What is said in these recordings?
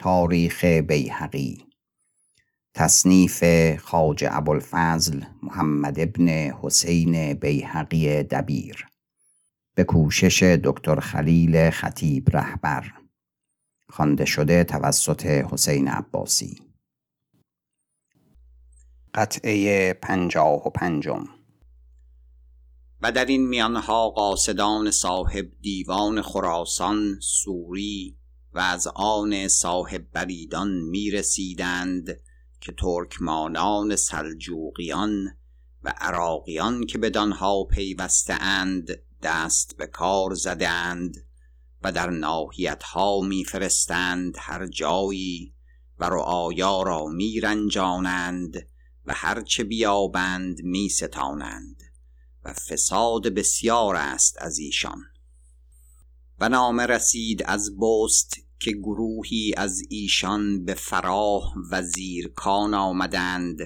تاریخ بیهقی تصنیف خاج ابوالفضل محمد ابن حسین بیهقی دبیر به کوشش دکتر خلیل خطیب رهبر خوانده شده توسط حسین عباسی. قطعه پنجاه و پنجم. و در این میانها قاصدان صاحب دیوان خراسان سوری و از آن صاحب بریدان می رسیدند که ترکمانان سلجوقیان و عراقیان که بدانها پیوسته اند دست به کار زدند و در ناحیت ها میفرستند هر جایی و رعایا را میرنجانند و هرچه بیابند میستانند و فساد بسیار است از ایشان. و نامه رسید از بست که گروهی از ایشان به فراه و زیرکان آمدند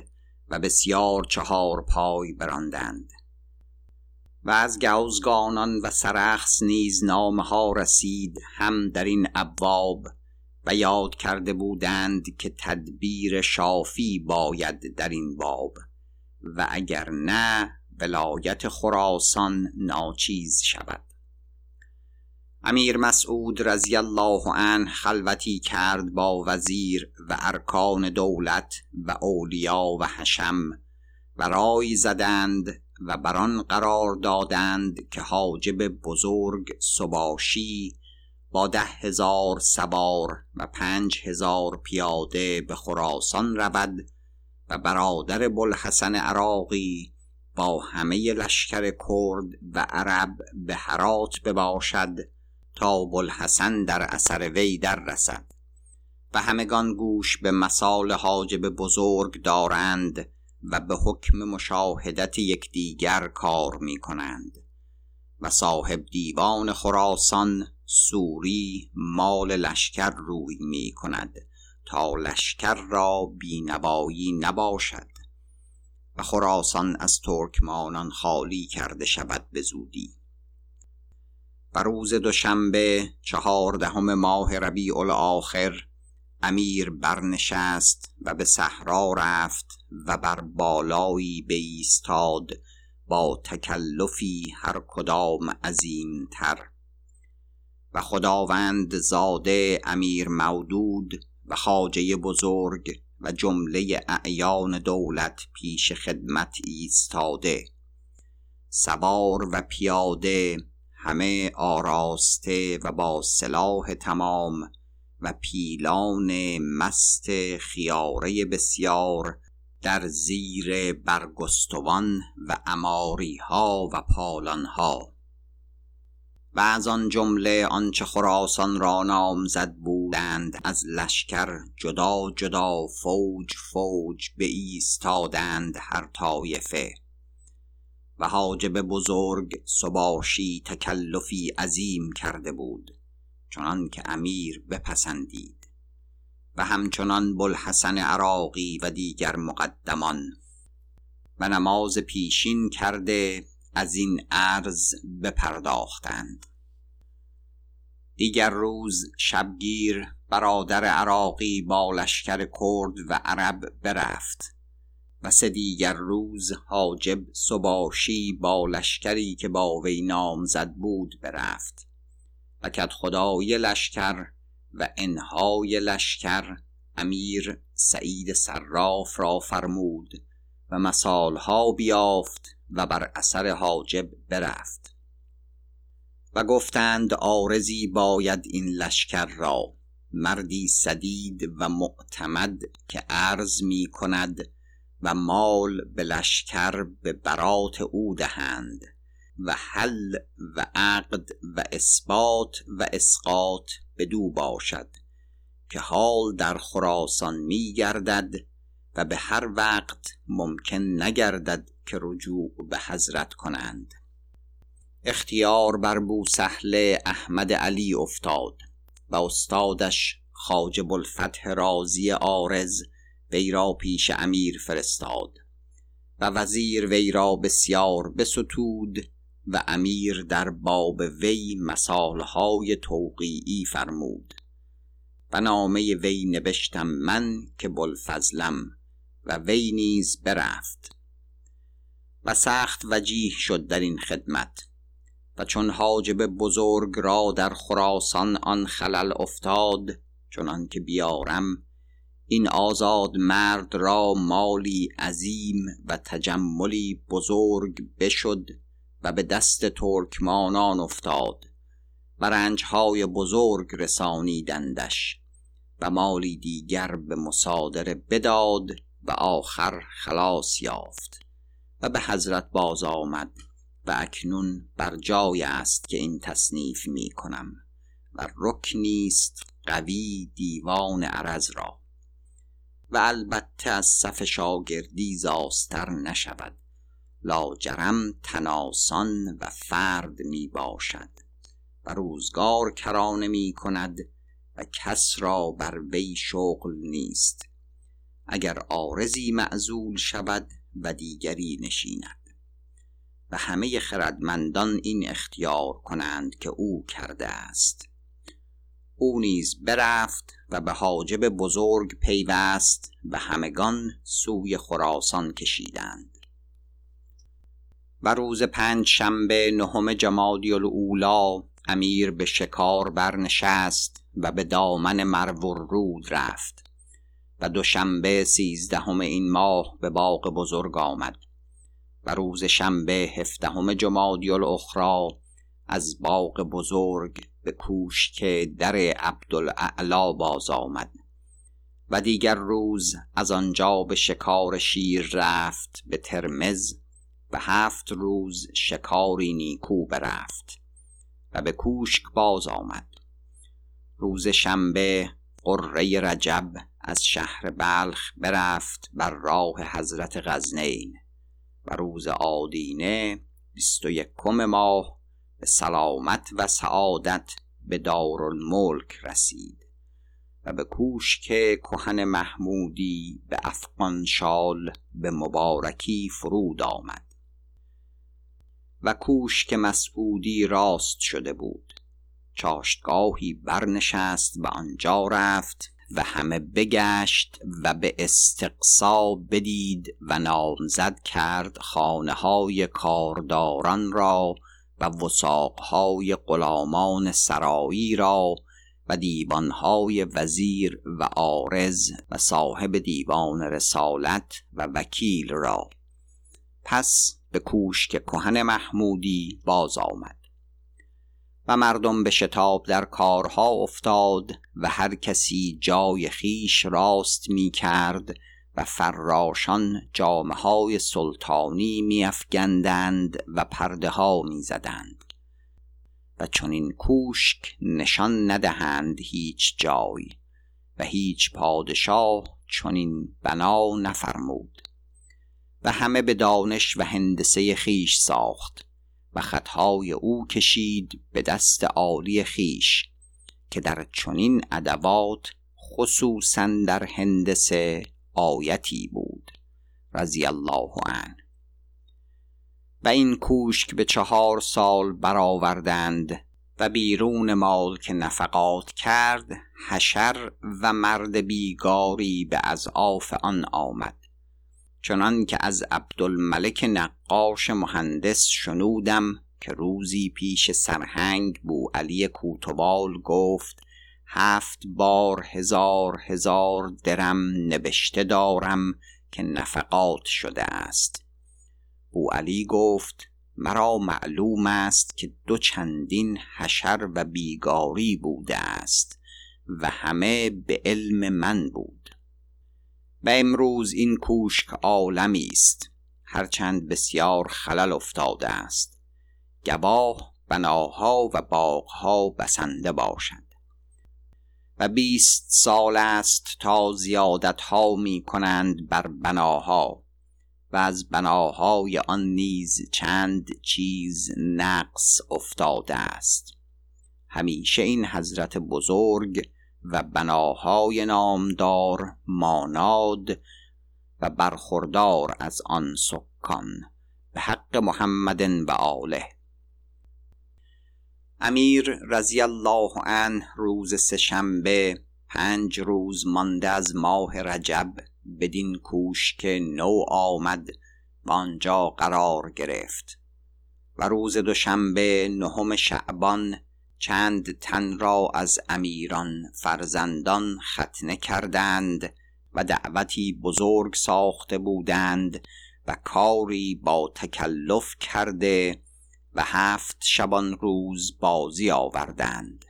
و بسیار چهار پای براندند. و از گوزگانان و سرخس نیز نامه ها رسید هم در این ابواب و یاد کرده بودند که تدبیر شافی باید در این باب و اگر نه ولایت خراسان ناچیز شود. امیر مسعود رضی الله عنه خلوتی کرد با وزیر و ارکان دولت و اولیا و حشم و رای زدند و بران قرار دادند که حاجب بزرگ سباشی با ده هزار سوار و پنج هزار پیاده به خراسان رود و برادر بلحسن عراقی با همه لشکر کرد و عرب به هرات بباشد تا بلحسن در اثر وی در رسد. و همگان گوش به مسال حاجب بزرگ دارند و به حکم مشاهدت یکدیگر کار می کنند. و صاحب دیوان خراسان سوری مال لشکر روی می کند تا لشکر را بینوایی نباشد. و خراسان از ترکمانان خالی کرده شود به زودی. و روز دوشنبه چهاردهم ماه ربیع الاخر امیر برنشست و به صحرا رفت و بر بالایی بایستاد با تکلفی هر کدام عظیم تر و خداوند زاده امیر مودود و خاجه بزرگ و جمله اعیان دولت پیش خدمت ایستاده. سوار و پیاده همه آراسته و با سلاح تمام و پیلان مست خیاره بسیار در زیر برگستوان و اماری ها و پالان ها و از آن جمله آنچه خراسان را نامزد بودند از لشکر جدا جدا فوج فوج به ایستادند هر طایفه. و حاجب بزرگ سباشی تکلفی عظیم کرده بود چنان که امیر بپسندید. و همچنان بلحسن عراقی و دیگر مقدمان. و نماز پیشین کرده از این عرض بپرداختند. دیگر روز شبگیر برادر عراقی با لشکر کرد و عرب برفت. و سه دیگر روز حاجب سباشی با لشکری که با وی نامزد بود برفت. و خدای لشکر و انهای لشکر امیر سعید صراف را فرمود و مسالها بیافت و بر اثر حاجب برفت. و گفتند آرزی باید این لشکر را مردی سدید و معتمد که عرض می کند و مال به لشکر به برات او دهند و حل و عقد و اثبات و اسقاط بدو باشد که حال در خراسان می گردد و به هر وقت ممکن نگردد که رجوع به حضرت کنند. اختیار بر سهل احمد علی افتاد و استادش خاجب الفتح رازی آرز وی را پیش امیر فرستاد و وزیر وی را بسیار بستود و امیر در باب وی مسالهای توقیعی فرمود. و نامه وی نبشتم من که بلفضلم و وی نیز برفت. و سخت وجیه شد در این خدمت و چون حاجب بزرگ را در خراسان آن خلل افتاد چنان که بیارم این آزاد مرد را مالی عظیم و تجملی بزرگ بشد و به دست ترکمانان افتاد. و رنجهای بزرگ رسانیدندش و مالی دیگر به مصادره بداد و آخر خلاص یافت و به حضرت باز آمد و اکنون بر جای است که این تصنیف می کنم و رکنیست قوی دیوان عرض را. و البته از صف شاگردی زاستر نشود. لاجرم تناسان و فرد می باشد و روزگار کرانه می کند و کس را بر وی شغل نیست. اگر آرزی معزول شود و دیگری نشیند. و همه خردمندان این اختیار کنند که او کرده است. او نیز برفت و به حاجب بزرگ پیوست و همگان سوی خراسان کشیدند. و روز پنج شنبه نهم جمادی الاولا امیر به شکار برنشست و به دامن مرور رود رفت و دوشنبه سیزدهم این ماه به باغ بزرگ آمد و روز شنبه هفدهم جمادی الاخرا از باغ بزرگ به کوشک در عبدالاعلا باز آمد. و دیگر روز از آنجا به شکار شیر رفت به ترمز و هفت روز شکاری نیکو برفت و به کوشک باز آمد. روز شنبه قره رجب از شهر بلخ برفت بر راه حضرت غزنین و روز آدینه بیست و یکم ماه به سلامت و سعادت به دارالملک رسید و به کوشک کهن محمودی به افغان شال به مبارکی فرود آمد و کوشک مسعودی راست شده بود چاشتگاهی برنشست و آنجا رفت و همه بگشت و به استقصا بدید و نامزد کرد خانه های کارداران را و وساقهای غلامان سرایی را و دیوانهای وزیر و آرز و صاحب دیوان رسالت و وکیل را. پس به کوشک کهن محمودی باز آمد. و مردم به شتاب در کارها افتاد و هر کسی جای خیش راست می کرد و فراشان جامعه های سلطانی می افگندند و پرده ها می زدند و چون این کوشک نشان ندهند هیچ جای و هیچ پادشاه چون این بنا نفرمود. و همه به دانش و هندسه خیش ساخت و خطهای او کشید به دست عالی خیش که در چنین ادوات خصوصا در هندسه آیتی بود. رضی الله عنه. و این کوشک به چهار سال برآوردند و بیرون مال که نفقات کرد حشر و مرد بیگاری به اضعاف آن آمد. چنان که از عبدالملک نقاش مهندس شنودم که روزی پیش سرهنگ بو علی کوتوال گفت هفت بار هزار هزار درم نوشته دارم که نفقات شده است. بو علی گفت مرا معلوم است که دو چندین حشر و بیگاری بوده است و همه به علم من بود. و امروز این کوشک عالمی است. هرچند بسیار خلل افتاده است. گواه بناها و باغها بسنده باشد. و بیست سال است تا زیادت ها می کنند بر بناها و از بناهای آن نیز چند چیز نقص افتاده است. همیشه این حضرت بزرگ و بناهای نامدار ماناد و برخوردار از آن سکان. به حق محمد و آله. امیر رضی الله عنه روز سهشنبه پنج روز مانده از ماه رجب بدین کوش که نو آمد و آنجا قرار گرفت. و روز دوشنبه نهم شعبان چند تن را از امیران فرزندان ختنه کردند و دعوتی بزرگ ساخته بودند و کاری با تکلف کرده و هفت شبان روز بازی آوردند.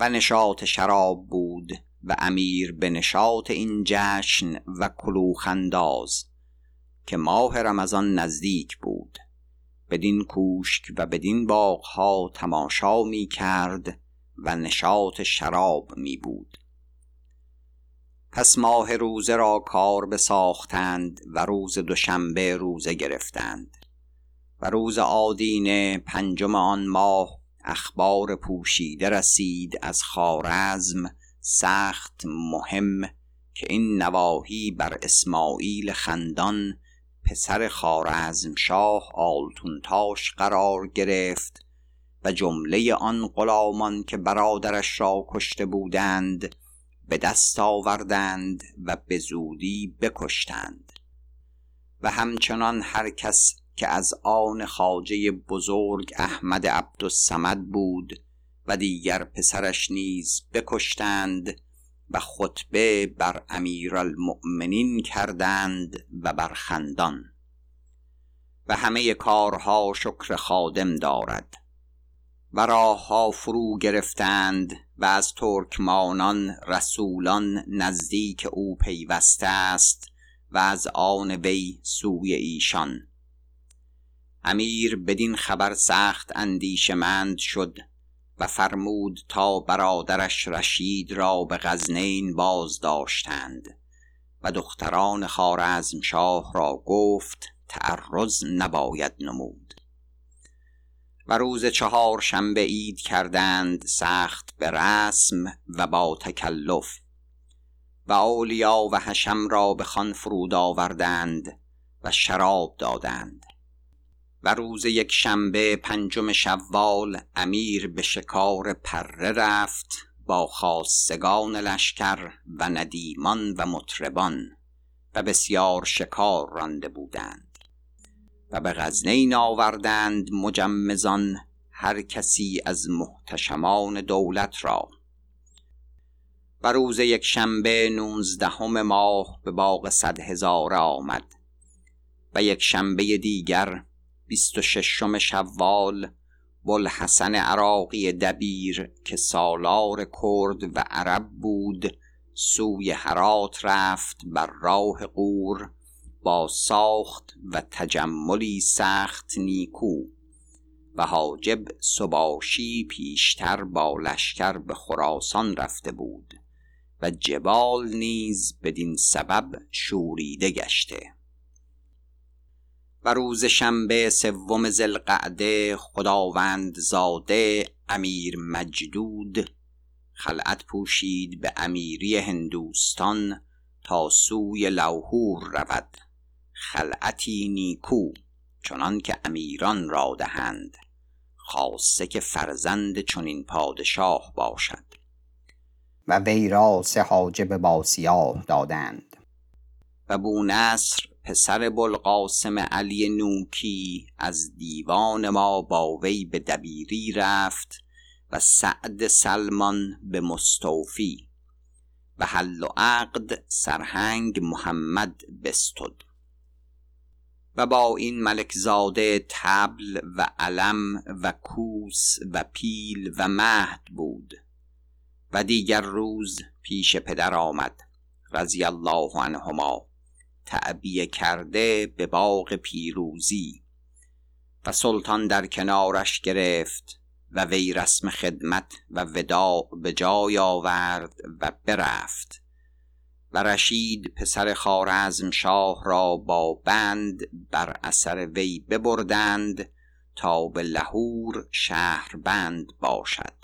و نشاط شراب بود و امیر به نشاط این جشن و کلوخنداز که ماه رمضان نزدیک بود. بدین کوشک و بدین باغها تماشا می کرد و نشاط شراب می بود پس ماه روزه را کار بساختند و روز دوشنبه روزه گرفتند. و روز آدینه پنجم آن ماه اخبار پوشیده رسید از خارزم سخت مهم که این نواحی بر اسماعیل خندان پسر خارزم شاه آلتونتاش قرار گرفت و جمله آن غلامان که برادرش را کشته بودند به دست آوردند و به زودی بکشتند و همچنان هر کس که از آن خاجه بزرگ احمد عبدالسمد بود و دیگر پسرش نیز بکشتند و خطبه بر امیرالمؤمنین کردند و بر خندان. و همه کارها شکر خادم دارد. و راهها فرو گرفتند و از ترکمانان رسولان نزدیک او پیوسته است و از آن وی سوی ایشان. امیر بدین خبر سخت اندیشمند شد و فرمود تا برادرش رشید را به غزنین باز داشتند و دختران شاه را گفت تعرض نباید نمود. و روز چهار شنبه عید کردند سخت به رسم و با تکلف و اولیا و حشم را به خان فرود آوردند و شراب دادند. و روز یک شنبه پنجم شوال امیر به شکار پره رفت با خاصگان لشکر و ندیمان و مطربان و بسیار شکار رانده بودند و به غزنین آوردند مجمزان هر کسی از محتشمان دولت را و روز یک شنبه نونزدهم ماه به باغ صد هزار آمد و یک شنبه دیگر بیست و ششم شوال بلحسن عراقی دبیر که سالار کرد و عرب بود سوی هرات رفت بر راه قور با ساخت و تجملی سخت نیکو. و حاجب سباشی پیشتر با لشکر به خراسان رفته بود و جبال نیز بدین سبب شوریده گشته. و روز شنبه سوم زلقعده خداوند زاده امیر مجدود خلعت پوشید به امیری هندوستان تا سوی لوهور رود. خلعتی نیکو چنان که امیران را دهند. خاصه که فرزند چنین پادشاه باشد. و وی را سه حاجب با سیاه دادند. و بونصر پسر بلقاسم علی نوکی از دیوان ما با وی به دبیری رفت و سعد سلمان به مستوفی و حل و عقد سرهنگ محمد بستد. و با این ملکزاده تبل و علم و کوس و پیل و مهد بود و دیگر روز پیش پدر آمد رضی الله عنهما. تعبیه کرده به باغ پیروزی. و سلطان در کنارش گرفت و وی رسم خدمت و وداع به جای آورد و برفت. و رشید پسر خارزم شاه را با بند بر اثر وی ببردند تا به لهور شهر بند باشد.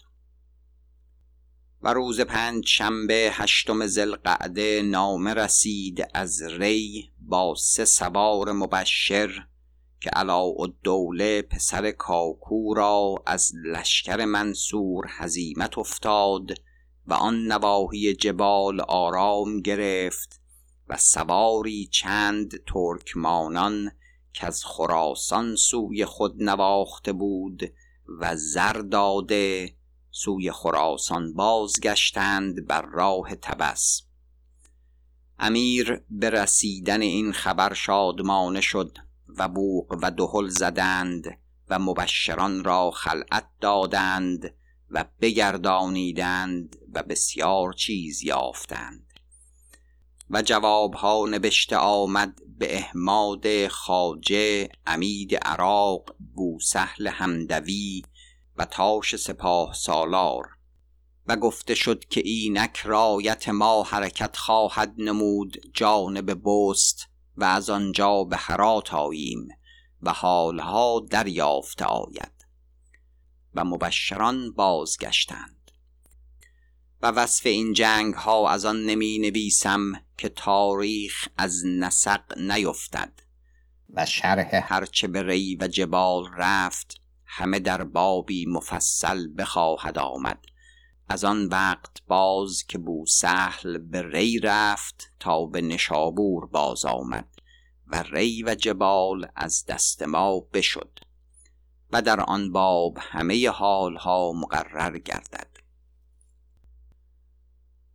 و روز پنج شنبه هشتم زلقعده نامه رسید از ری با سه سوار مبشر که علاء الدوله پسر کاکو را از لشکر منصور هزیمت افتاد و آن نواحی جبال آرام گرفت و سواری چند ترکمانان که از خراسان سوی خود نواخته بود و زر داده سوی خراسان بازگشتند بر راه تبس امیر به رسیدن این خبر شادمانه شد و بوق و دهل زدند و مبشران را خلعت دادند و بگردانیدند و بسیار چیز یافتند. و جوابها نبشته آمد به احماد خاجه امید عراق بوسهل همدوی و تاش سپاه سالار. و گفته شد که اینک رایت ما حرکت خواهد نمود جانب بست و از آنجا به هرات آییم و حالها دریافته آید. و مبشران بازگشتند. و وصف این جنگ ها از آن نمی نویسم که تاریخ از نسق نیفتد. و شرح هرچه به ری و جبال رفت همه در بابی مفصل بخواهد آمد. از آن وقت باز که بوسهل به ری رفت تا به نشابور باز آمد و ری و جبال از دست ما بشد و در آن باب همه حالها مقرر گردد.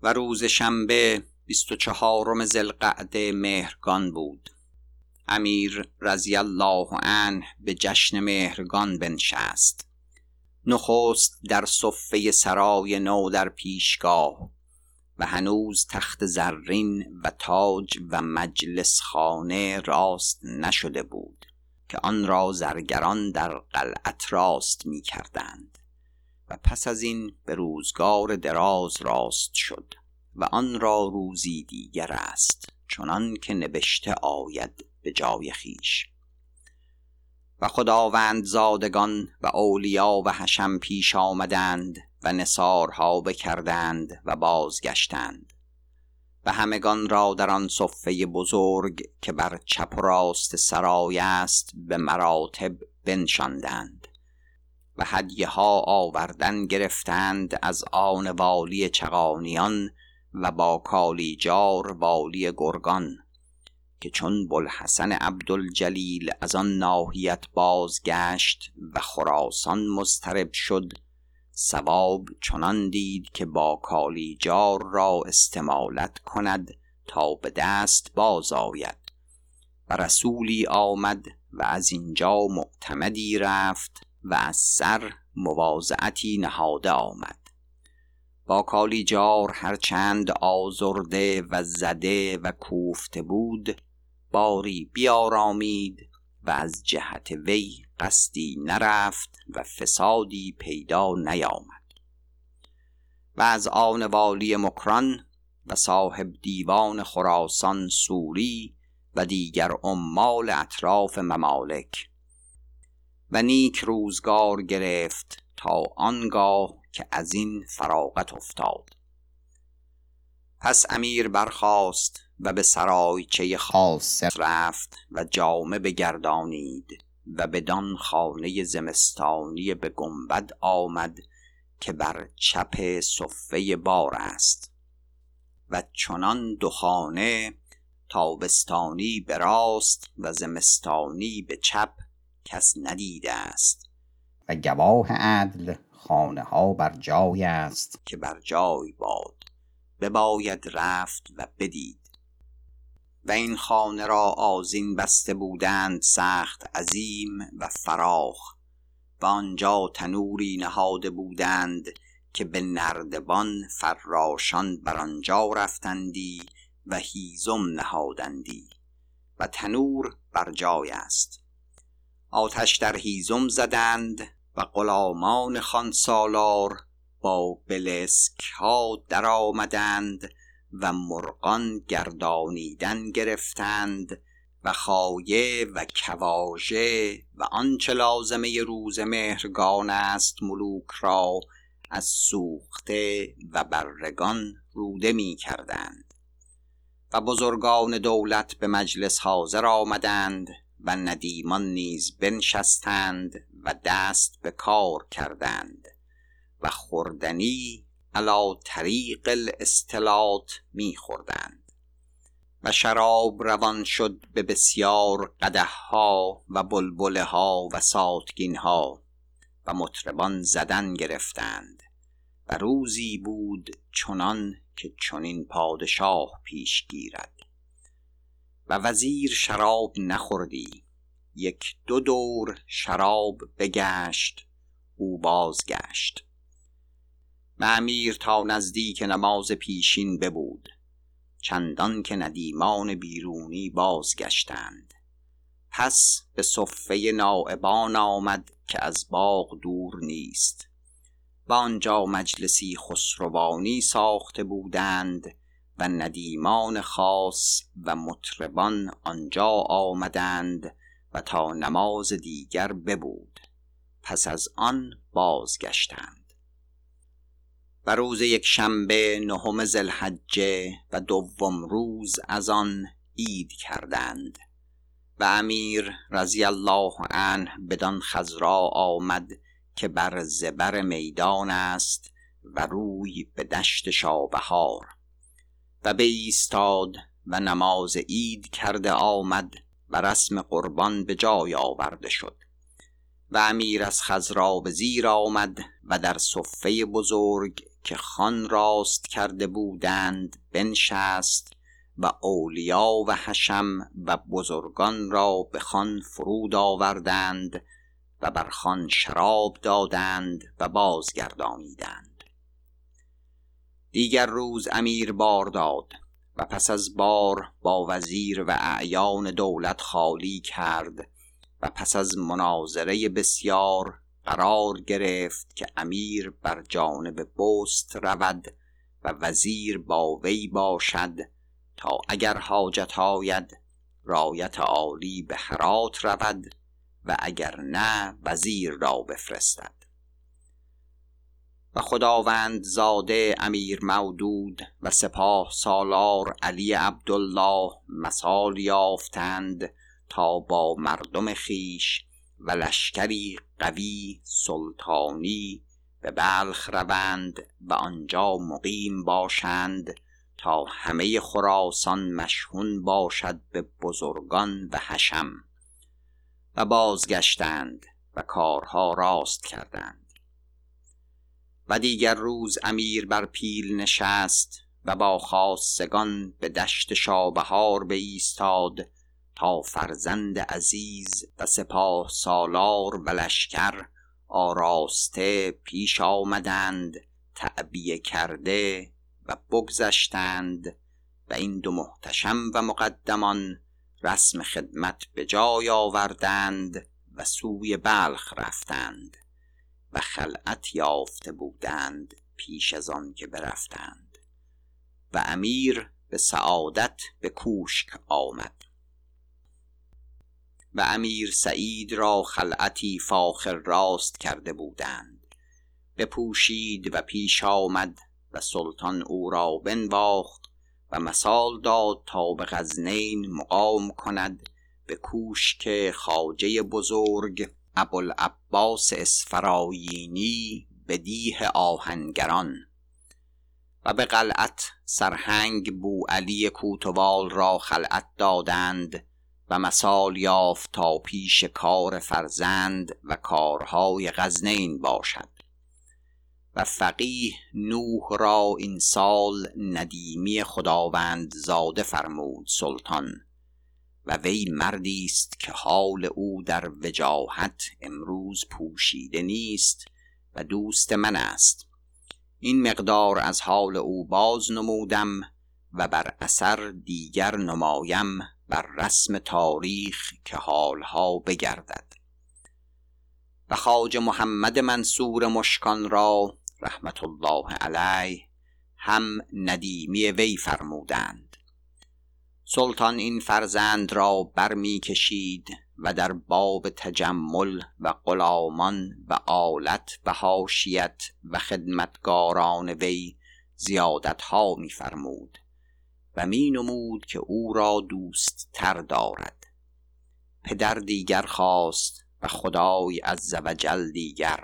و روز شنبه بیست و چهارم زلقعده مهرگان بود. امیر رضی الله عنه به جشن مهرگان بنشست. نخست در صفه سرای نو در پیشگاه و هنوز تخت زرین و تاج و مجلس خانه راست نشده بود که آن را زرگران در قلعت راست می کردند و پس از این به روزگار دراز راست شد و آن را روزی دیگر است چنان که نبشته آید. به جای خیش. و خداوند زادگان و اولیا و حشم پیش آمدند و نصارها بکردند و بازگشتند. و همگان را در آن صفه بزرگ که بر چپ و راست سرای است به مراتب بنشاندند. و هدیه ها آوردن گرفتند از آن والی چغانیان و با کالیجار والی گرگان. که چون بلحسن عبدالجلیل از آن ناحیت بازگشت و خراسان مسترب شد سواب چنان دید که با کالیجار را استمالت کند تا به دست باز آید. و رسولی آمد و از اینجا معتمدی رفت و از سر مواضعتی نهاده آمد. با کالیجار هرچند آزرده و زده و کوفته بود باری بیارامید و از جهت وی قصدی نرفت و فسادی پیدا نیامد. و از آن والی مکران و صاحب دیوان خراسان سوری و دیگر عمال اطراف ممالک و نیک روزگار گرفت تا آنگاه که از این فراغت افتاد. پس امیر برخاست و به سرایچه خاص رفت و جامه بگردانید و بدان خانه زمستانی به گنبد آمد که بر چپ صفه بار است. و چنان دو خانه تابستانی به راست و زمستانی به چپ کس ندیده است. و گواه عدل خانه ها بر جای است. که بر جای باد. بباید رفت و بدید. و این خانه را آزین بسته بودند سخت عظیم و فراخ و آنجا تنوری نهاده بودند که به نردبان فراشان بر آنجا رفتندی و هیزم نهادندی و تنور بر جای است. آتش در هیزم زدند و غلامان خانسالار با بلسک ها در آمدند و مرغان گردانیدن گرفتند و خایه و کواژه و آنچه لازمه روز مهرگان است ملوک را از سوخته و برگان روده می کردند. و بزرگان دولت به مجلس حاضر آمدند و ندیمان نیز بنشستند و دست به کار کردند و خوردنی علا طریق الاستلات میخوردند. و شراب روان شد به بسیار قده ها و بلبله ها و ساتگین ها و مطربان زدن گرفتند. و روزی بود چنان که چنین پادشاه پیش گیرد. و وزیر شراب نخوردی. یک دو دور شراب بگشت او بازگشت. و امیر تا نزدیک نماز پیشین ببود. چندان که ندیمان بیرونی بازگشتند. پس به صفه نائبان آمد که از باغ دور نیست. و آنجا مجلسی خسروانی ساخته بودند و ندیمان خاص و مطربان آنجا آمدند و تا نماز دیگر ببود. پس از آن بازگشتند. و روز یک شنبه نهم زلحجه و دوم روز از آن عید کردند و امیر رضی الله عنه بدان خزرا آمد که بر زبر میدان است و روی به دشت شابهار و ایستاد و نماز عید کرده آمد و رسم قربان به جای آورده شد. و امیر از خزرا به زیر آمد و در صفه بزرگ که خان راست کرده بودند بنشست و اولیا و حشم و بزرگان را به خان فرود آوردند و بر خان شراب دادند و بازگردانیدند. دیگر روز امیر بار داد و پس از بار با وزیر و اعیان دولت خالی کرد و پس از مناظره بسیار قرار گرفت که امیر بر جانب بست رود و وزیر با وی باشد تا اگر حاجت آید رایت عالی به هرات رود و اگر نه وزیر را بفرستد. و خداوند زاده امیر مودود و سپاه سالار علی عبدالله مثال یافتند تا با مردم خیش و لشکری قوی سلطانی به بلخ روند و آنجا مقیم باشند تا همه خراسان مشهون باشد به بزرگان و حشم. و بازگشتند و کارها راست کردند. و دیگر روز امیر بر پیل نشست و با خاصگان به دشت شابهار به ایستاد تا فرزند عزیز و سپاه سالار و لشکر آراسته پیش آمدند تعبیه کرده و بگذشتند و این دو محتشم و مقدمان رسم خدمت به جای آوردند و سوی بلخ رفتند و خلعت یافته بودند پیش از آن که برفتند و امیر به سعادت به کوشک آمد. و امیر سعید را خلعتی فاخر راست کرده بودند. بپوشید و پیش آمد و سلطان او را بنواخت و مثال داد تا به غزنین مقام کند به کوشک خاجه بزرگ ابوالعباس اسفراینی به دیه آهنگران و به قلعت سرهنگ بو علی کوتوال را خلعت دادند و مثال یافت تا پیش کار فرزند و کارهای غزنین باشد. و فقیه نوح را این سال ندیمی خداوند زاده فرمود سلطان و وی مردی است که حال او در وجاهت امروز پوشیده نیست و دوست من است. این مقدار از حال او باز نمودم و بر اثر دیگر نمایم بر رسم تاریخ که حالها بگردد. و خاج محمد منصور مشکان را رحمت الله علیه هم ندیمی وی فرمودند. سلطان این فرزند را برمی کشید و در باب تجمل و غلامان و آلت و حاشیت و خدمتگاران وی زیادت ها می فرمود و می نمود که او را دوست تر دارد. پدر دیگر خواست و خدای عز وجل دیگر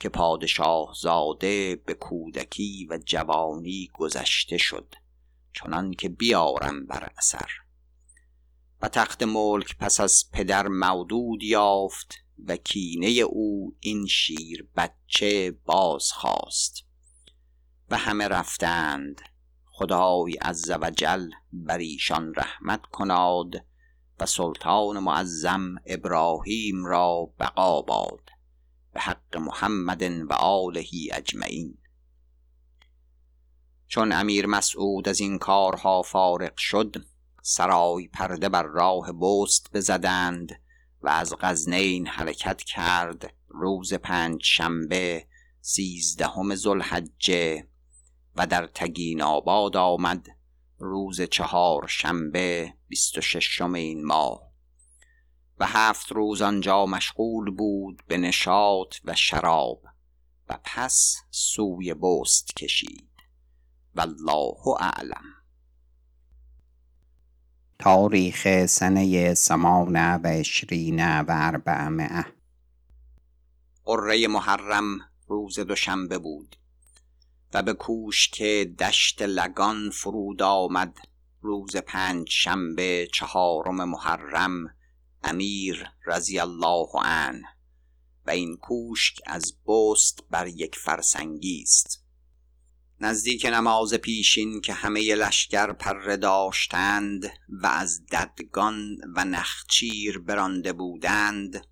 که پادشاه زاده به کودکی و جوانی گذشته شد چنان که بیارم بر اثر. و تخت ملک پس از پدر مودود یافت و کینه او این شیر بچه باز خواست و همه رفتند. خدای عز و جل بر ایشان رحمت کناد و سلطان معظم ابراهیم را بقا باد به حق محمد و آله اجمعین. چون امیر مسعود از این کارها فارغ شد سرای پرده بر راه بست بزدند و از غزنین حرکت کرد روز پنج شنبه سیزدهم ذوالحجه و در تگین آباد آمد روز چهار شنبه بیست و ششم این ماه. و هفت روز آنجا مشغول بود به نشاط و شراب و پس سوی بست کشید. والله اعلم. تاریخ سنه سمان و عشرین و اربعمعه قره محرم روز دوشنبه بود. و به که دشت لگان فرود آمد. روز پنج شنبه چهارم محرم امیر رضی الله عنه. و این کوشک از بست بر یک فرسنگی است. نزدیک نماز پیشین که همه لشکر پره داشتند و از ددگان و نخچیر برانده بودند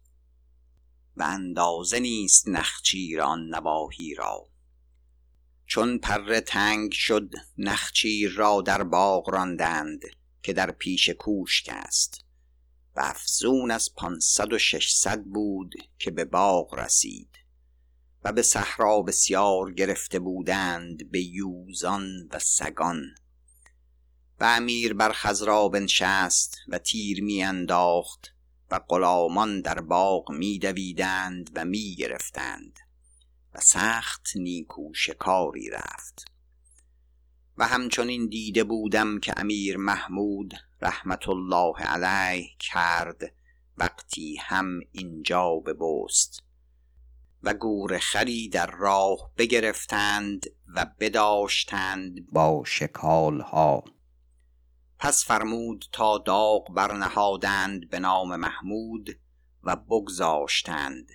و اندازه نیست نخچیر آن نواحی را. چون پره تنگ شد نخچیر را در باغ راندند که در پیش کوشک است. و افزون از پانصد و ششصد بود که به باغ رسید. و به صحرا بسیار گرفته بودند به یوزان و سگان. و امیر بر خزرا بنشست و تیر می انداخت و غلامان در باغ می دویدند و می گرفتند. سخت نیکو شکاری رفت. و همچنین دیده بودم که امیر محمود رحمت الله علیه کرد وقتی هم اینجا بست و گور خری در راه بگرفتند و بداشتند با شکال ها پس فرمود تا داغ برنهادند به نام محمود و بگذاشتند.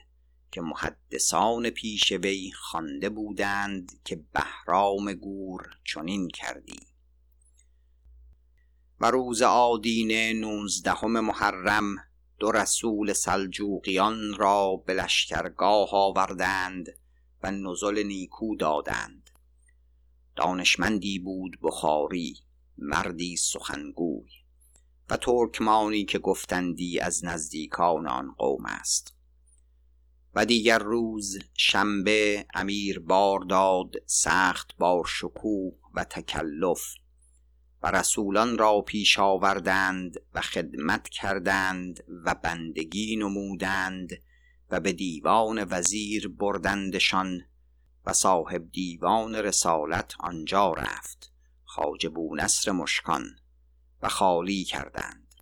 که محدثان پیش وی خوانده بودند که بهرام گور چنین کردی. و روز آدینه نوزدهم محرم دو رسول سلجوقیان را به لشکرگاه آوردند و نزل نیکو دادند. دانشمندی بود بخاری مردی سخنگوی و ترکمانی که گفتندی از نزدیکان آن قوم است. و دیگر روز شنبه امیر بار داد سخت با شکوه و تکلف و رسولان را پیش آوردند و خدمت کردند و بندگی نمودند و به دیوان وزیر بردندشان و صاحب دیوان رسالت آنجا رفت خواجه نصر مشکان و خالی کردند.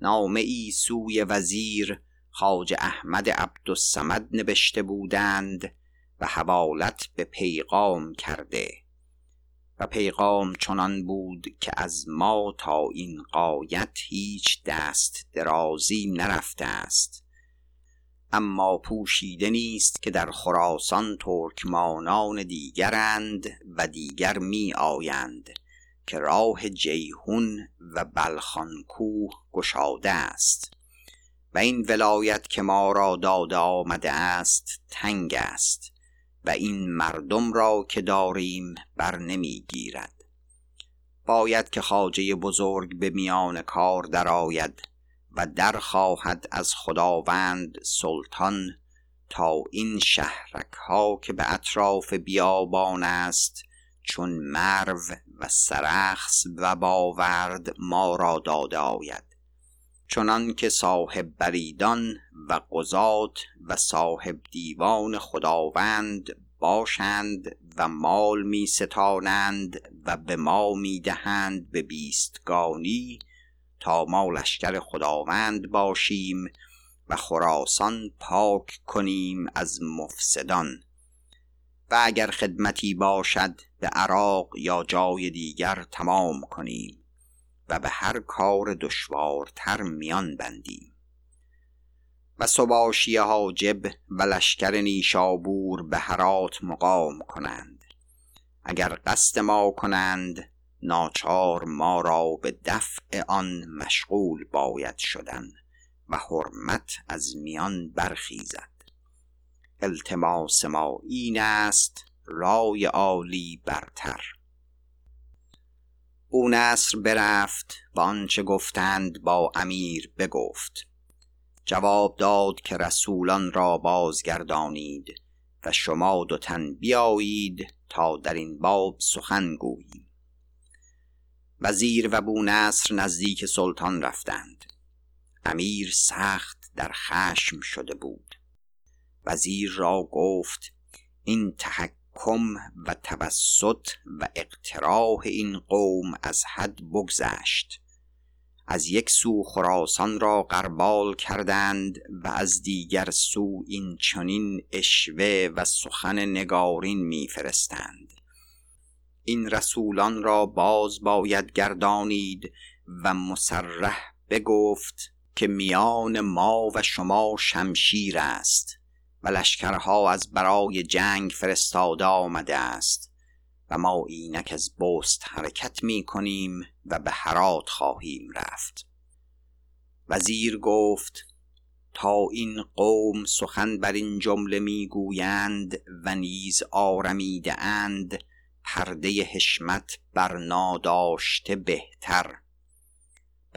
نامه ای سوی وزیر خواجه احمد عبدالسمد نوشته بودند و حوالت به پیغام کرده و پیغام چنان بود که از ما تا این قایت هیچ دست درازی نرفته است. اما پوشیده نیست که در خراسان ترکمانان دیگرند و دیگر می آیند که راه جیهون و بلخان کوه گشاده است. و این ولایت که ما را داده آمده است تنگ است و این مردم را که داریم بر نمی‌گیرد باید که خاجه بزرگ به میان کار درآید و در خواهد از خداوند سلطان تا این شهرک ها که به اطراف بیابان است چون مرو و سرخس و باورد ما را داده آید. چنان که صاحب بریدان و قضات و صاحب دیوان خداوند باشند و مال می ستانند و به ما می دهند به بیستگانی تا ما لشکر خداوند باشیم و خراسان پاک کنیم از مفسدان. و اگر خدمتی باشد به عراق یا جای دیگر تمام کنیم. و به هر کار دشوارتر میان بندیم. و سباشی حاجب و لشکر نیشابور به هرات مقام کنند. اگر قصد ما کنند ناچار ما را به دفع آن مشغول باید شدن و حرمت از میان برخیزد. التماس ما این است رای عالی برتر. نصر برفت و آنچه گفتند با امیر بگفت. جواب داد که رسولان را بازگردانید و شما دو تن بیایید تا در این باب سخن گوییم وزیر و بونصر نزدیک سلطان رفتند. امیر سخت در خشم شده بود. وزیر را گفت این تحکم و توسط و اقتراح این قوم از حد بگذشت. از یک سو خراسان را قربال کردند و از دیگر سو این چنین اشوه و سخن نگارین میفرستند. این رسولان را باز باید گردانید و مسرح بگفت که میان ما و شما شمشیر است. و لشکرها از برای جنگ فرستاده آمده است و ما اینک از بست حرکت می کنیم و به هرات خواهیم رفت. وزیر گفت تا این قوم سخن بر این جمله می‌گویند و نیز آرمیده اند پرده حشمت بر ناداشته بهتر.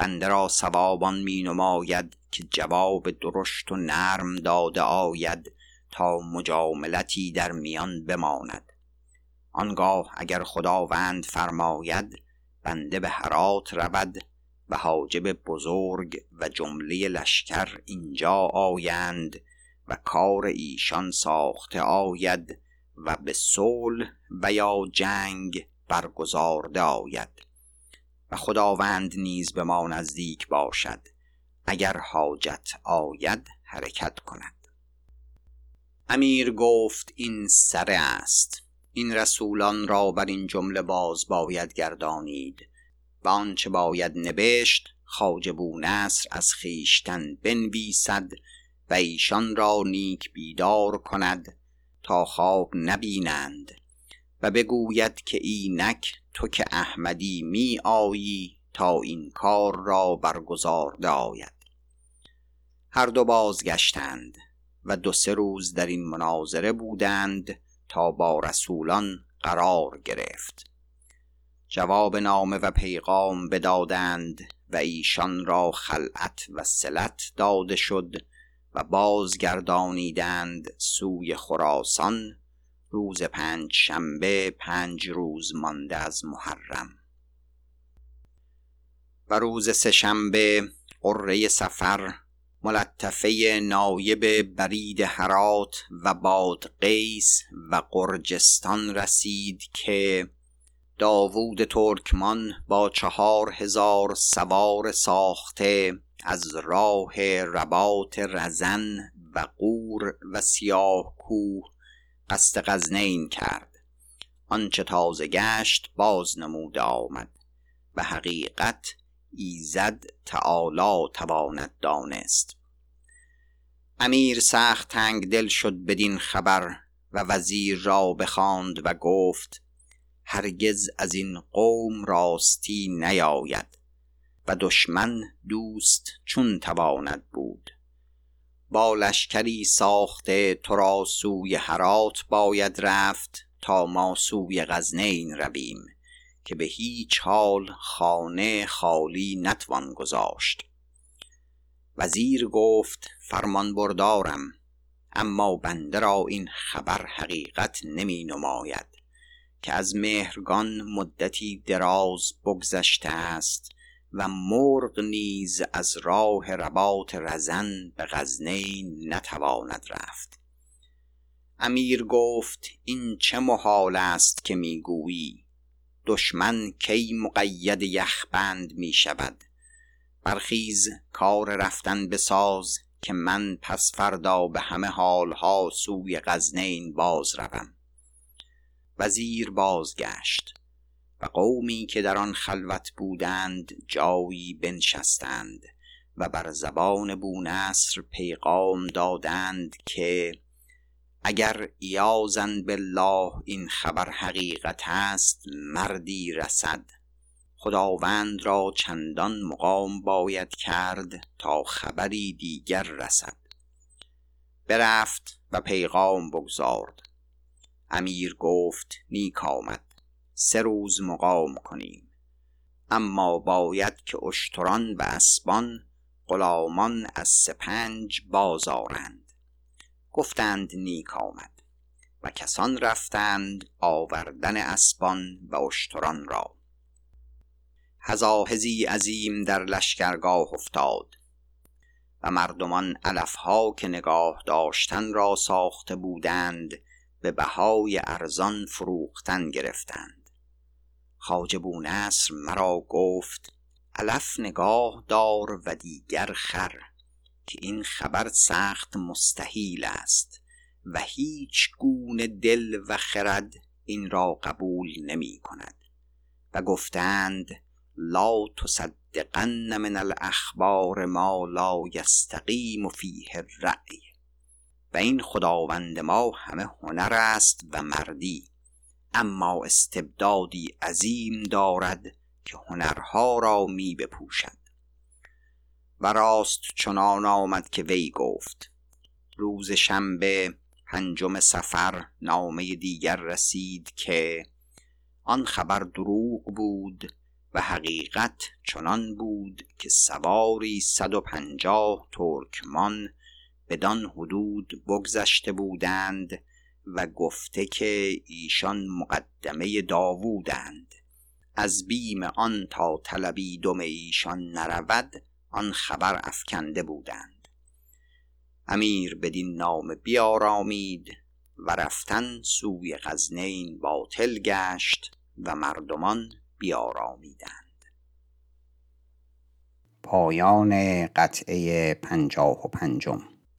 بنده را سوابان می نماید که جواب درشت و نرم داده آید تا مجاملتی در میان بماند. آنگاه اگر خداوند فرماید بنده به هرات رود و حاجب بزرگ و جمله لشکر اینجا آیند و کار ایشان ساخته آید و به صلح و یا جنگ برگزارده آید. و خداوند نیز به ما نزدیک باشد. اگر حاجت آید حرکت کند. امیر گفت این سره است. این رسولان را بر این جمله باز باید گردانید. و آنچه باید نبشت خواجه نصر از خیشتن بنویسد و ایشان را نیک بیدار کند تا خواب نبینند. و بگوید که اینک تو که احمدی می آیی تا این کار را برگزارده آید. هر دو بازگشتند و دو سه روز در این مناظره بودند تا با رسولان قرار گرفت. جواب نامه و پیغام بدادند و ایشان را خلعت و سلت داده شد و بازگردانیدند سوی خراسان روز پنج شنبه پنج روز مانده از محرم. و روز سه شنبه قره سفر ملطفه نایب برید هرات و باد قیس و قرجستان رسید که داوود ترکمان با چهار هزار سوار ساخته از راه رباط رزن و قور و سیاه کوه قصد غزنین کرد. آنچه تازه گشت باز نموده آمد. و حقیقت ایزد تعالی تواند دانست. امیر سخت تنگ دل شد بدین خبر و وزیر را بخواند و گفت هرگز از این قوم راستی نیاید و دشمن دوست چون تواند بود. با لشکری ساخته تو را سوی هرات باید رفت تا ما سوی غزنین رویم که به هیچ حال خانه خالی نتوان گذاشت. وزیر گفت فرمان بردارم اما بنده را این خبر حقیقت نمی نماید که از مهرگان مدتی دراز بگذشته است و مرغ نیز از راه رباط رزن به غزنین نتواند رفت. امیر گفت این چه محال است که می‌گویی؟ دشمن کی مقید یخبند می شود برخیز کار رفتن بساز که من پس فردا به همه حالها سوی غزنین باز روم. وزیر بازگشت. و قومی که در آن خلوت بودند جایی بنشستند و بر زبان بونصر پیغام دادند که اگر ایازن بالله این خبر حقیقت است مردی رسد. خداوند را چندان مقام باید کرد تا خبری دیگر رسد. برفت و پیغام بگذارد امیر گفت نیک آمد. سه روز مقام کنیم. اما باید که اشتران و اسبان غلامان از سپنج بازارند. گفتند نیک آمد. و کسان رفتند آوردن اسبان و اشتران را. هزاهزی عظیم در لشکرگاه افتاد. و مردمان علفها که نگاه داشتن را ساخته بودند به بهای ارزان فروختن گرفتند. خواجه بونصر مرا گفت علف نگاه دار و دیگر خر که این خبر سخت مستحیل است و هیچ گونه دل و خرد این را قبول نمی کند. و گفتند لا تصدقن من الاخبار ما لا یستقیم فیه الرأی. و این خداوند ما همه هنر است و مردی. اما استبدادی عظیم دارد که هنرها را می بپوشد. و راست چنان آمد که وی گفت روز شنبه پنجم سفر نامه دیگر رسید که آن خبر دروغ بود و حقیقت چنان بود که سواری صد و پنجاه ترکمان بدان حدود بگذشته بودند و گفته که ایشان مقدمه داوودند. از بیم آن تا طلبی دم ایشان نرود آن خبر افکنده بودند. امیر بدین نام بیارامید و رفتن سوی غزنین باطل گشت و مردمان بیارامیدند. پایان قطعه پنجاه و پنجم.